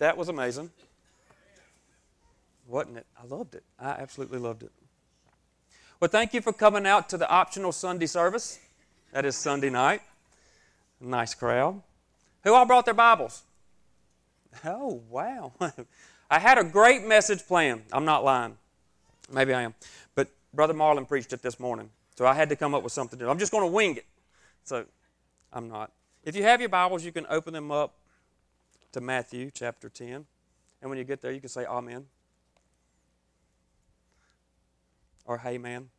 That was amazing. Wasn't it? I loved it. I absolutely loved it. Well, thank you for coming out to the optional Sunday service. That is Sunday night. Nice crowd. Who all brought their Bibles? Oh, wow. I had a great message planned. I'm not lying. Maybe I am. But Brother Marlon preached it this morning. So I had to come up with something do. I'm just going to wing it. So I'm not. If you have your Bibles, you can open them up to Matthew chapter 10. And when you get there, you can say Amen. Or Hey Man.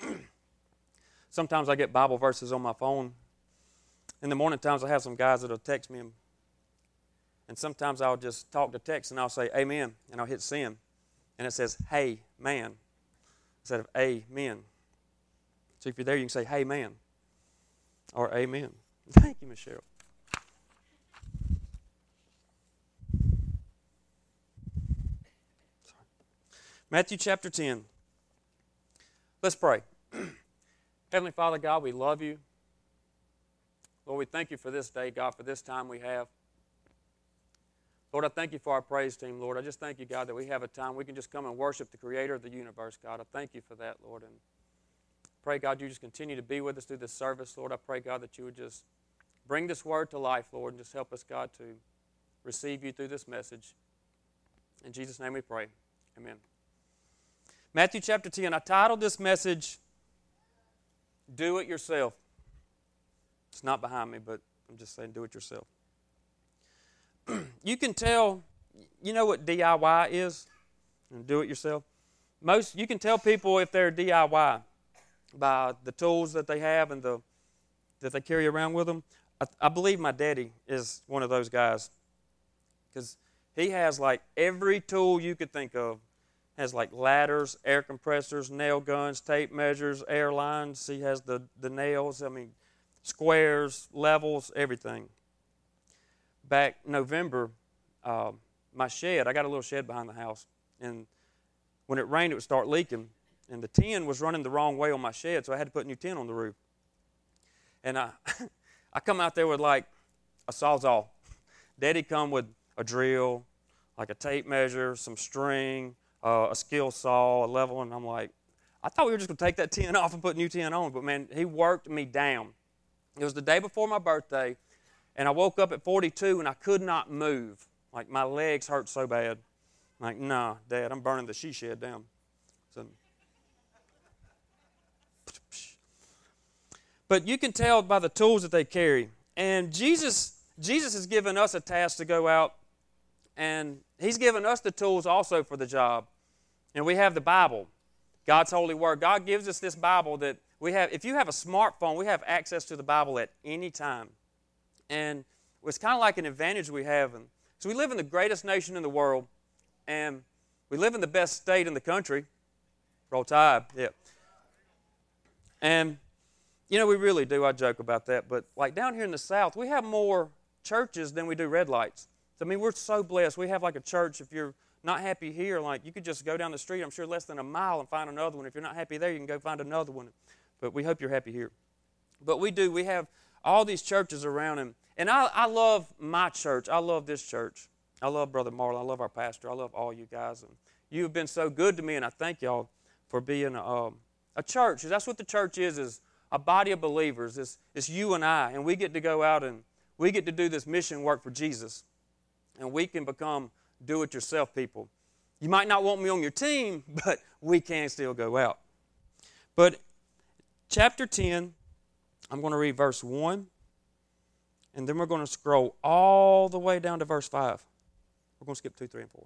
Sometimes I get Bible verses on my phone. In the morning times, I have some guys that'll text me, and, and sometimes I'll just talk to text and I'll say Amen, and I'll hit send, and it says Hey Man instead of Amen. So if you're there, you can say Hey Man or Amen. Thank you, Michelle. Matthew chapter 10. Let's pray. Heavenly Father, God, we love you. Lord, we thank you for this day, God, for this time we have. Lord, I thank you for our praise team, Lord. I just thank you, God, that we have a time we can just come and worship the Creator of the universe, God. I thank you for that, Lord. And pray, God, you just continue to be with us through this service, Lord. I pray, God, that you would just bring this word to life, Lord, and just help us, God, to receive you through this message. In Jesus' name we pray. Amen. Matthew chapter 10. I titled this message, Do It Yourself. It's not behind me, but I'm just saying, do it yourself. you can tell, you know what DIY is? And do it yourself. Most, you can tell people if they're DIY by the tools that they have and the that they carry around with them. I, I believe my daddy is one of those guys because he has like every tool you could think of has like ladders, air compressors, nail guns, tape measures, air lines. He has the, the nails, I mean, squares, levels, everything. Back November, uh, my shed, I got a little shed behind the house, and when it rained, it would start leaking, and the tin was running the wrong way on my shed, so I had to put new tin on the roof. And I, I come out there with like a sawzall. Daddy come with a drill, like a tape measure, some string, uh, a skill saw, a level, and I'm like, I thought we were just going to take that tin off and put new tin on, but man, he worked me down. It was the day before my birthday, and I woke up at 42 and I could not move. Like my legs hurt so bad. I'm like, nah, Dad, I'm burning the she shed down. So, but you can tell by the tools that they carry. And Jesus, Jesus has given us a task to go out, and He's given us the tools also for the job. And we have the Bible, God's holy word. God gives us this Bible that we have. If you have a smartphone, we have access to the Bible at any time. And it's kind of like an advantage we have. And so we live in the greatest nation in the world, and we live in the best state in the country. Roll Tide, yeah. And you know, we really do. I joke about that, but like down here in the South, we have more churches than we do red lights. I mean, we're so blessed. We have like a church. If you're not happy here, like you could just go down the street, I'm sure less than a mile, and find another one. If you're not happy there, you can go find another one. But we hope you're happy here. But we do. We have all these churches around, and, and I, I love my church. I love this church. I love Brother Marlon. I love our pastor. I love all you guys. And you have been so good to me, and I thank y'all for being a, um, a church. That's what the church is, is a body of believers. It's, it's you and I, and we get to go out and we get to do this mission work for Jesus. And we can become do it yourself people. You might not want me on your team, but we can still go out. But chapter 10, I'm going to read verse 1, and then we're going to scroll all the way down to verse 5. We're going to skip 2, 3, and 4.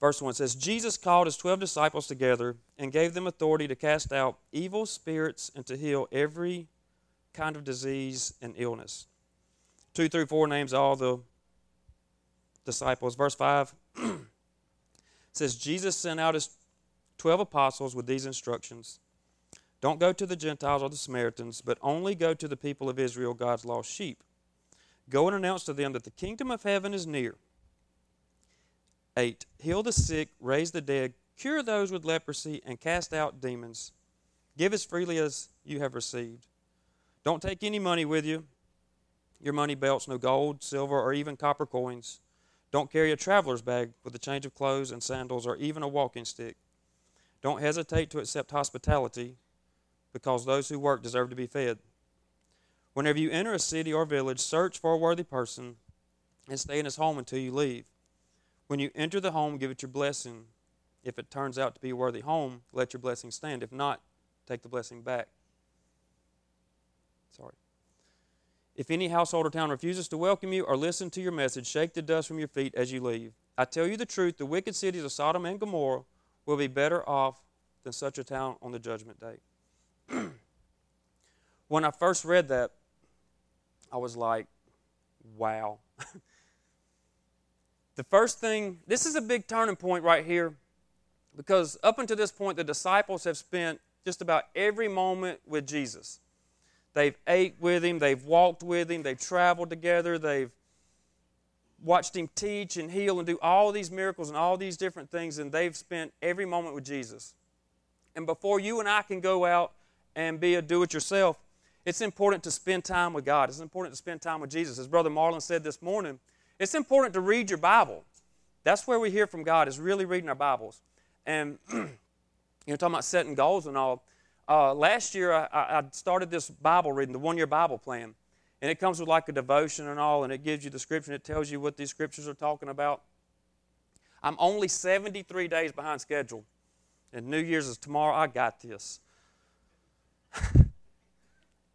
Verse 1 says, Jesus called his twelve disciples together and gave them authority to cast out evil spirits and to heal every kind of disease and illness. 2 through 4 names all the disciples. Verse 5 says, Jesus sent out his 12 apostles with these instructions Don't go to the Gentiles or the Samaritans, but only go to the people of Israel, God's lost sheep. Go and announce to them that the kingdom of heaven is near. 8. Heal the sick, raise the dead, cure those with leprosy, and cast out demons. Give as freely as you have received. Don't take any money with you your money belts, no gold, silver, or even copper coins. Don't carry a traveler's bag with a change of clothes and sandals, or even a walking stick. Don't hesitate to accept hospitality, because those who work deserve to be fed. Whenever you enter a city or village, search for a worthy person and stay in his home until you leave. When you enter the home, give it your blessing. If it turns out to be a worthy home, let your blessing stand. If not, take the blessing back. Sorry. If any household or town refuses to welcome you or listen to your message, shake the dust from your feet as you leave. I tell you the truth, the wicked cities of Sodom and Gomorrah will be better off than such a town on the judgment day. when I first read that, I was like, wow. the first thing, this is a big turning point right here because up until this point, the disciples have spent just about every moment with Jesus. They've ate with him, they've walked with him, they've traveled together, they've watched him teach and heal and do all these miracles and all these different things, and they've spent every moment with Jesus. And before you and I can go out and be a do it yourself, it's important to spend time with God. It's important to spend time with Jesus. As Brother Marlon said this morning, it's important to read your Bible. That's where we hear from God, is really reading our Bibles. And you're talking about setting goals and all. Uh, last year, I, I started this Bible reading, the one year Bible plan. And it comes with like a devotion and all, and it gives you the scripture, and it tells you what these scriptures are talking about. I'm only 73 days behind schedule. And New Year's is tomorrow. I got this.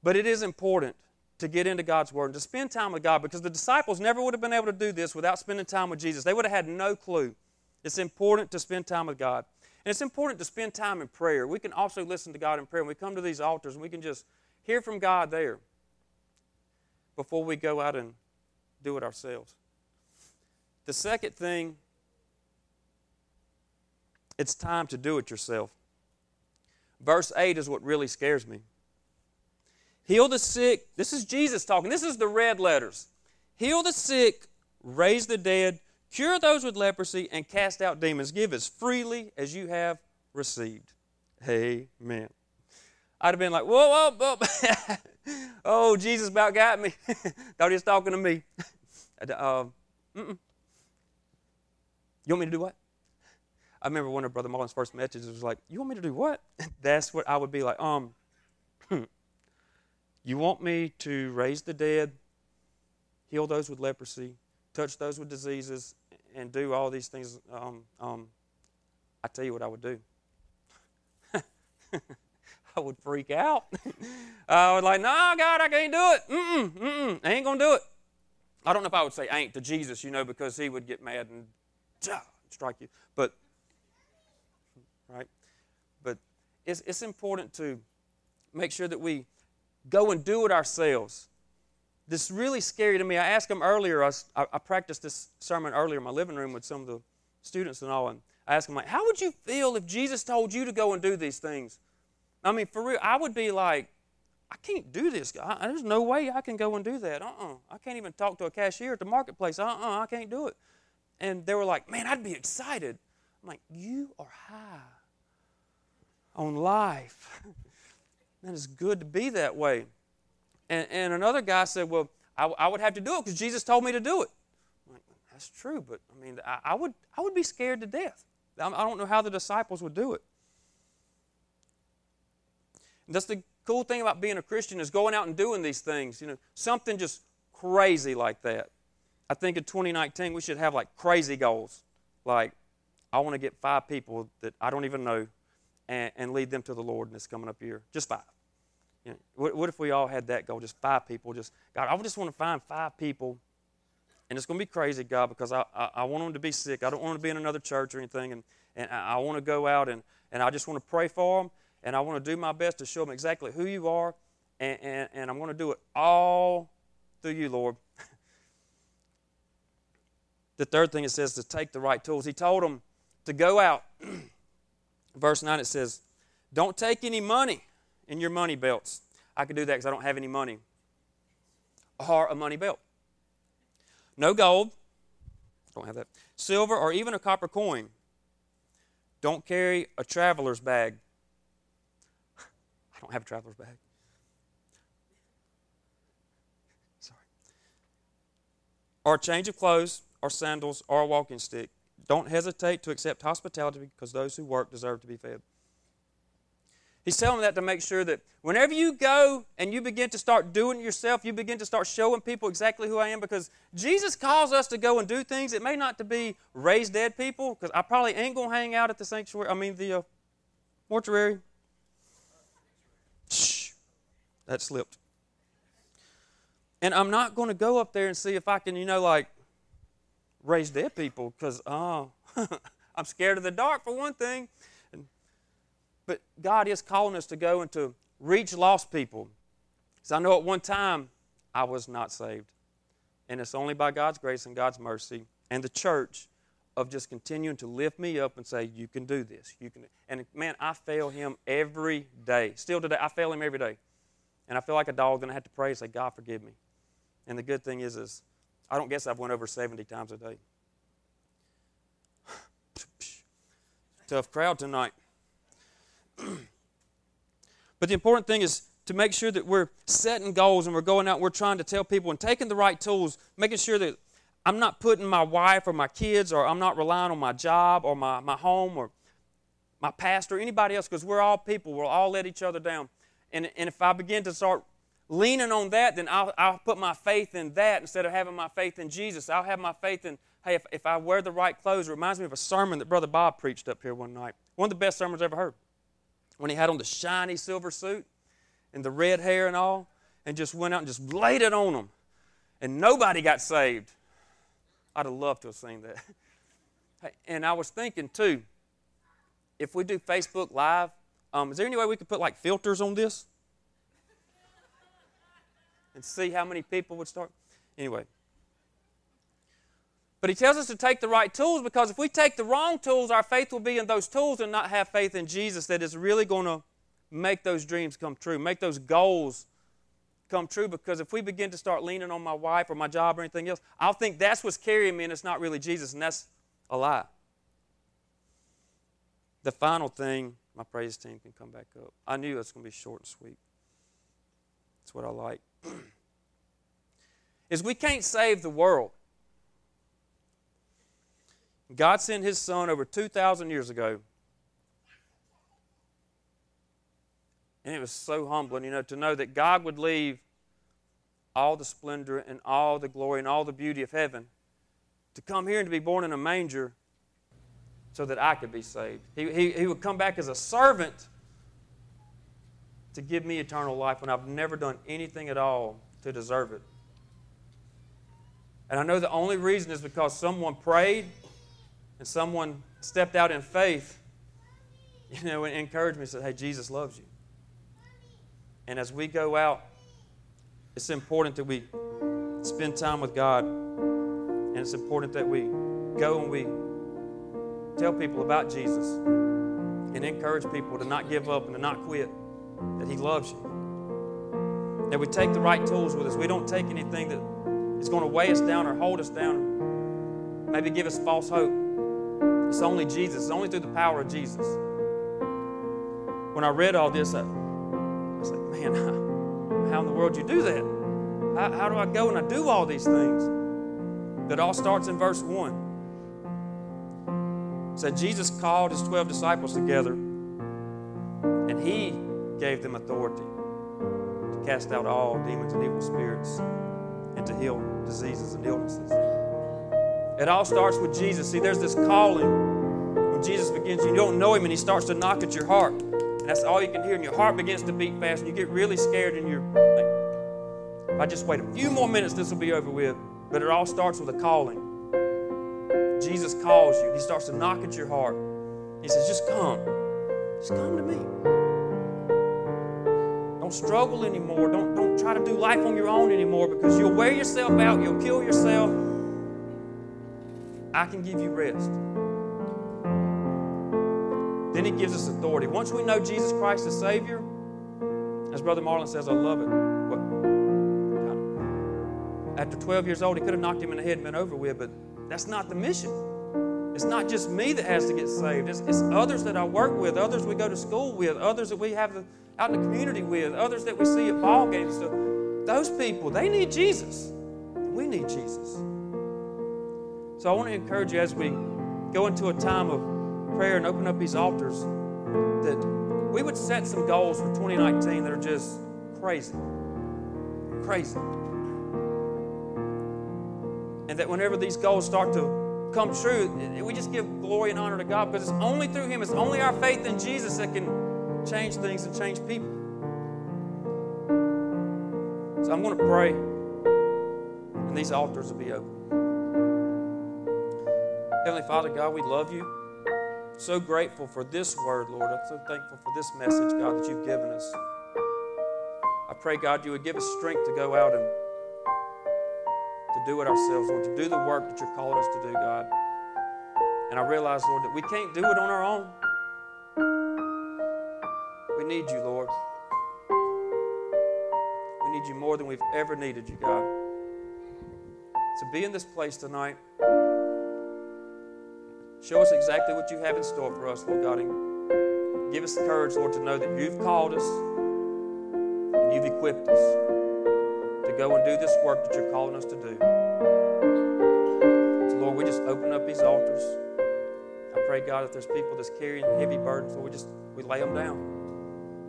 But it is important to get into God's Word and to spend time with God because the disciples never would have been able to do this without spending time with Jesus. They would have had no clue. It's important to spend time with God. And it's important to spend time in prayer. We can also listen to God in prayer. When we come to these altars and we can just hear from God there before we go out and do it ourselves. The second thing, it's time to do it yourself. Verse 8 is what really scares me. Heal the sick. This is Jesus talking. This is the red letters. Heal the sick, raise the dead, cure those with leprosy, and cast out demons. Give as freely as you have received. Amen. I'd have been like, whoa, whoa, whoa. oh, Jesus about got me. Thought he was talking to me. uh, you want me to do what? I remember one of Brother Marlon's first messages was like, You want me to do what? That's what I would be like, um, you want me to raise the dead, heal those with leprosy, touch those with diseases, and do all these things? Um, um, I tell you what I would do. I would freak out. I would like, no, God, I can't do it. Mm-mm, mm-mm, I ain't gonna do it. I don't know if I would say ain't to Jesus, you know, because he would get mad and strike you. But right, but it's it's important to make sure that we go and do it ourselves. This is really scary to me. I asked them earlier, I, I practiced this sermon earlier in my living room with some of the students and all, and I asked them, like, how would you feel if Jesus told you to go and do these things? I mean, for real, I would be like, I can't do this. I, there's no way I can go and do that. Uh-uh. I can't even talk to a cashier at the marketplace. Uh-uh, I can't do it. And they were like, man, I'd be excited. I'm like, you are high on life. Man, it's good to be that way. And, and another guy said, Well, I, I would have to do it because Jesus told me to do it. I'm like, That's true, but I mean, I, I, would, I would be scared to death. I don't know how the disciples would do it. And that's the cool thing about being a Christian is going out and doing these things. You know, something just crazy like that. I think in 2019 we should have like crazy goals. Like, I want to get five people that I don't even know and, and lead them to the Lord in this coming up year. Just five. You know, what, what if we all had that goal? Just five people. Just God, I just want to find five people, and it's going to be crazy, God, because I, I, I want them to be sick. I don't want them to be in another church or anything, and, and I, I want to go out and, and I just want to pray for them, and I want to do my best to show them exactly who you are, and, and, and I'm going to do it all through you, Lord. the third thing it says to take the right tools. He told them to go out. Verse 9 it says, Don't take any money in your money belts. I could do that because I don't have any money. Or a money belt. No gold. Don't have that. Silver or even a copper coin. Don't carry a traveler's bag. I don't have a traveler's bag. Sorry. or a change of clothes, or sandals, or a walking stick. Don't hesitate to accept hospitality because those who work deserve to be fed. He's telling that to make sure that whenever you go and you begin to start doing yourself, you begin to start showing people exactly who I am because Jesus calls us to go and do things. It may not to be raise dead people because I probably ain't going to hang out at the sanctuary, I mean the uh, mortuary. Shh, that slipped. And I'm not going to go up there and see if I can, you know, like raise dead people because, oh, I'm scared of the dark for one thing. But God is calling us to go and to reach lost people. Because I know at one time I was not saved. And it's only by God's grace and God's mercy and the church of just continuing to lift me up and say, You can do this. You can. And man, I fail him every day. Still today, I fail him every day. And I feel like a dog, and I have to pray and say, God, forgive me. And the good thing is, is I don't guess I've went over 70 times a day. Tough crowd tonight. but the important thing is to make sure that we're setting goals and we're going out and we're trying to tell people and taking the right tools, making sure that I'm not putting my wife or my kids or I'm not relying on my job or my, my home or my pastor or anybody else because we're all people. We'll all let each other down. And, and if I begin to start leaning on that, then I'll, I'll put my faith in that instead of having my faith in Jesus. I'll have my faith in, hey, if, if I wear the right clothes, it reminds me of a sermon that Brother Bob preached up here one night. One of the best sermons I ever heard when he had on the shiny silver suit and the red hair and all, and just went out and just laid it on them. And nobody got saved. I'd have loved to have seen that. And I was thinking too, if we do Facebook Live, um, is there any way we could put like filters on this? And see how many people would start? Anyway, but he tells us to take the right tools because if we take the wrong tools, our faith will be in those tools and not have faith in Jesus that is really going to make those dreams come true, make those goals come true. Because if we begin to start leaning on my wife or my job or anything else, I'll think that's what's carrying me and it's not really Jesus, and that's a lie. The final thing, my praise team can come back up. I knew it was going to be short and sweet. That's what I like. is we can't save the world. God sent His Son over 2,000 years ago. And it was so humbling, you know, to know that God would leave all the splendor and all the glory and all the beauty of heaven to come here and to be born in a manger so that I could be saved. He, he, he would come back as a servant to give me eternal life when I've never done anything at all to deserve it. And I know the only reason is because someone prayed and someone stepped out in faith, you know, and encouraged me and said, Hey, Jesus loves you. And as we go out, it's important that we spend time with God. And it's important that we go and we tell people about Jesus and encourage people to not give up and to not quit, that He loves you. That we take the right tools with us. We don't take anything that is going to weigh us down or hold us down, or maybe give us false hope. It's only Jesus. It's only through the power of Jesus. When I read all this, I, I was like, man, how, in the world do you do that? How, how do I go and I do all these things? That all starts in verse 1. It said Jesus called his 12 disciples together and he gave them authority to cast out all demons and evil spirits and to heal diseases and illnesses. It all starts with Jesus. See, there's this calling when Jesus begins, you don't know him, and he starts to knock at your heart. And that's all you can hear, and your heart begins to beat fast, and you get really scared, and you're like, if I just wait a few more minutes, this will be over with. But it all starts with a calling. Jesus calls you, he starts to knock at your heart. He says, just come. Just come to me. Don't struggle anymore. Don't, don't try to do life on your own anymore because you'll wear yourself out, you'll kill yourself I can give you rest. Then he gives us authority. Once we know Jesus Christ as Savior, as Brother Marlon says, I love it. After 12 years old, he could have knocked him in the head and been over with, but that's not the mission. It's not just me that has to get saved. It's, it's others that I work with, others we go to school with, others that we have out in the community with, others that we see at ball games. So those people, they need Jesus. We need Jesus. So I want to encourage you as we go into a time of prayer and open up these altars that we would set some goals for 2019 that are just crazy. Crazy. And that whenever these goals start to come true, we just give glory and honor to God because it's only through Him, it's only our faith in Jesus that can change things and change people. So I'm going to pray, and these altars will be open. Heavenly Father, God, we love you. So grateful for this word, Lord. I'm so thankful for this message, God, that you've given us. I pray, God, you would give us strength to go out and to do it ourselves, Lord, to do the work that you're calling us to do, God. And I realize, Lord, that we can't do it on our own. We need you, Lord. We need you more than we've ever needed you, God. To be in this place tonight, show us exactly what you have in store for us, Lord God. And give us the courage, Lord, to know that you've called us and you've equipped us to go and do this work that you're calling us to do. So, Lord, we just open up these altars. I pray, God, if there's people that's carrying heavy burdens, Lord, we just we lay them down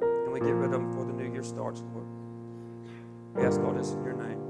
and we get rid of them before the new year starts, Lord. We ask all this in your name.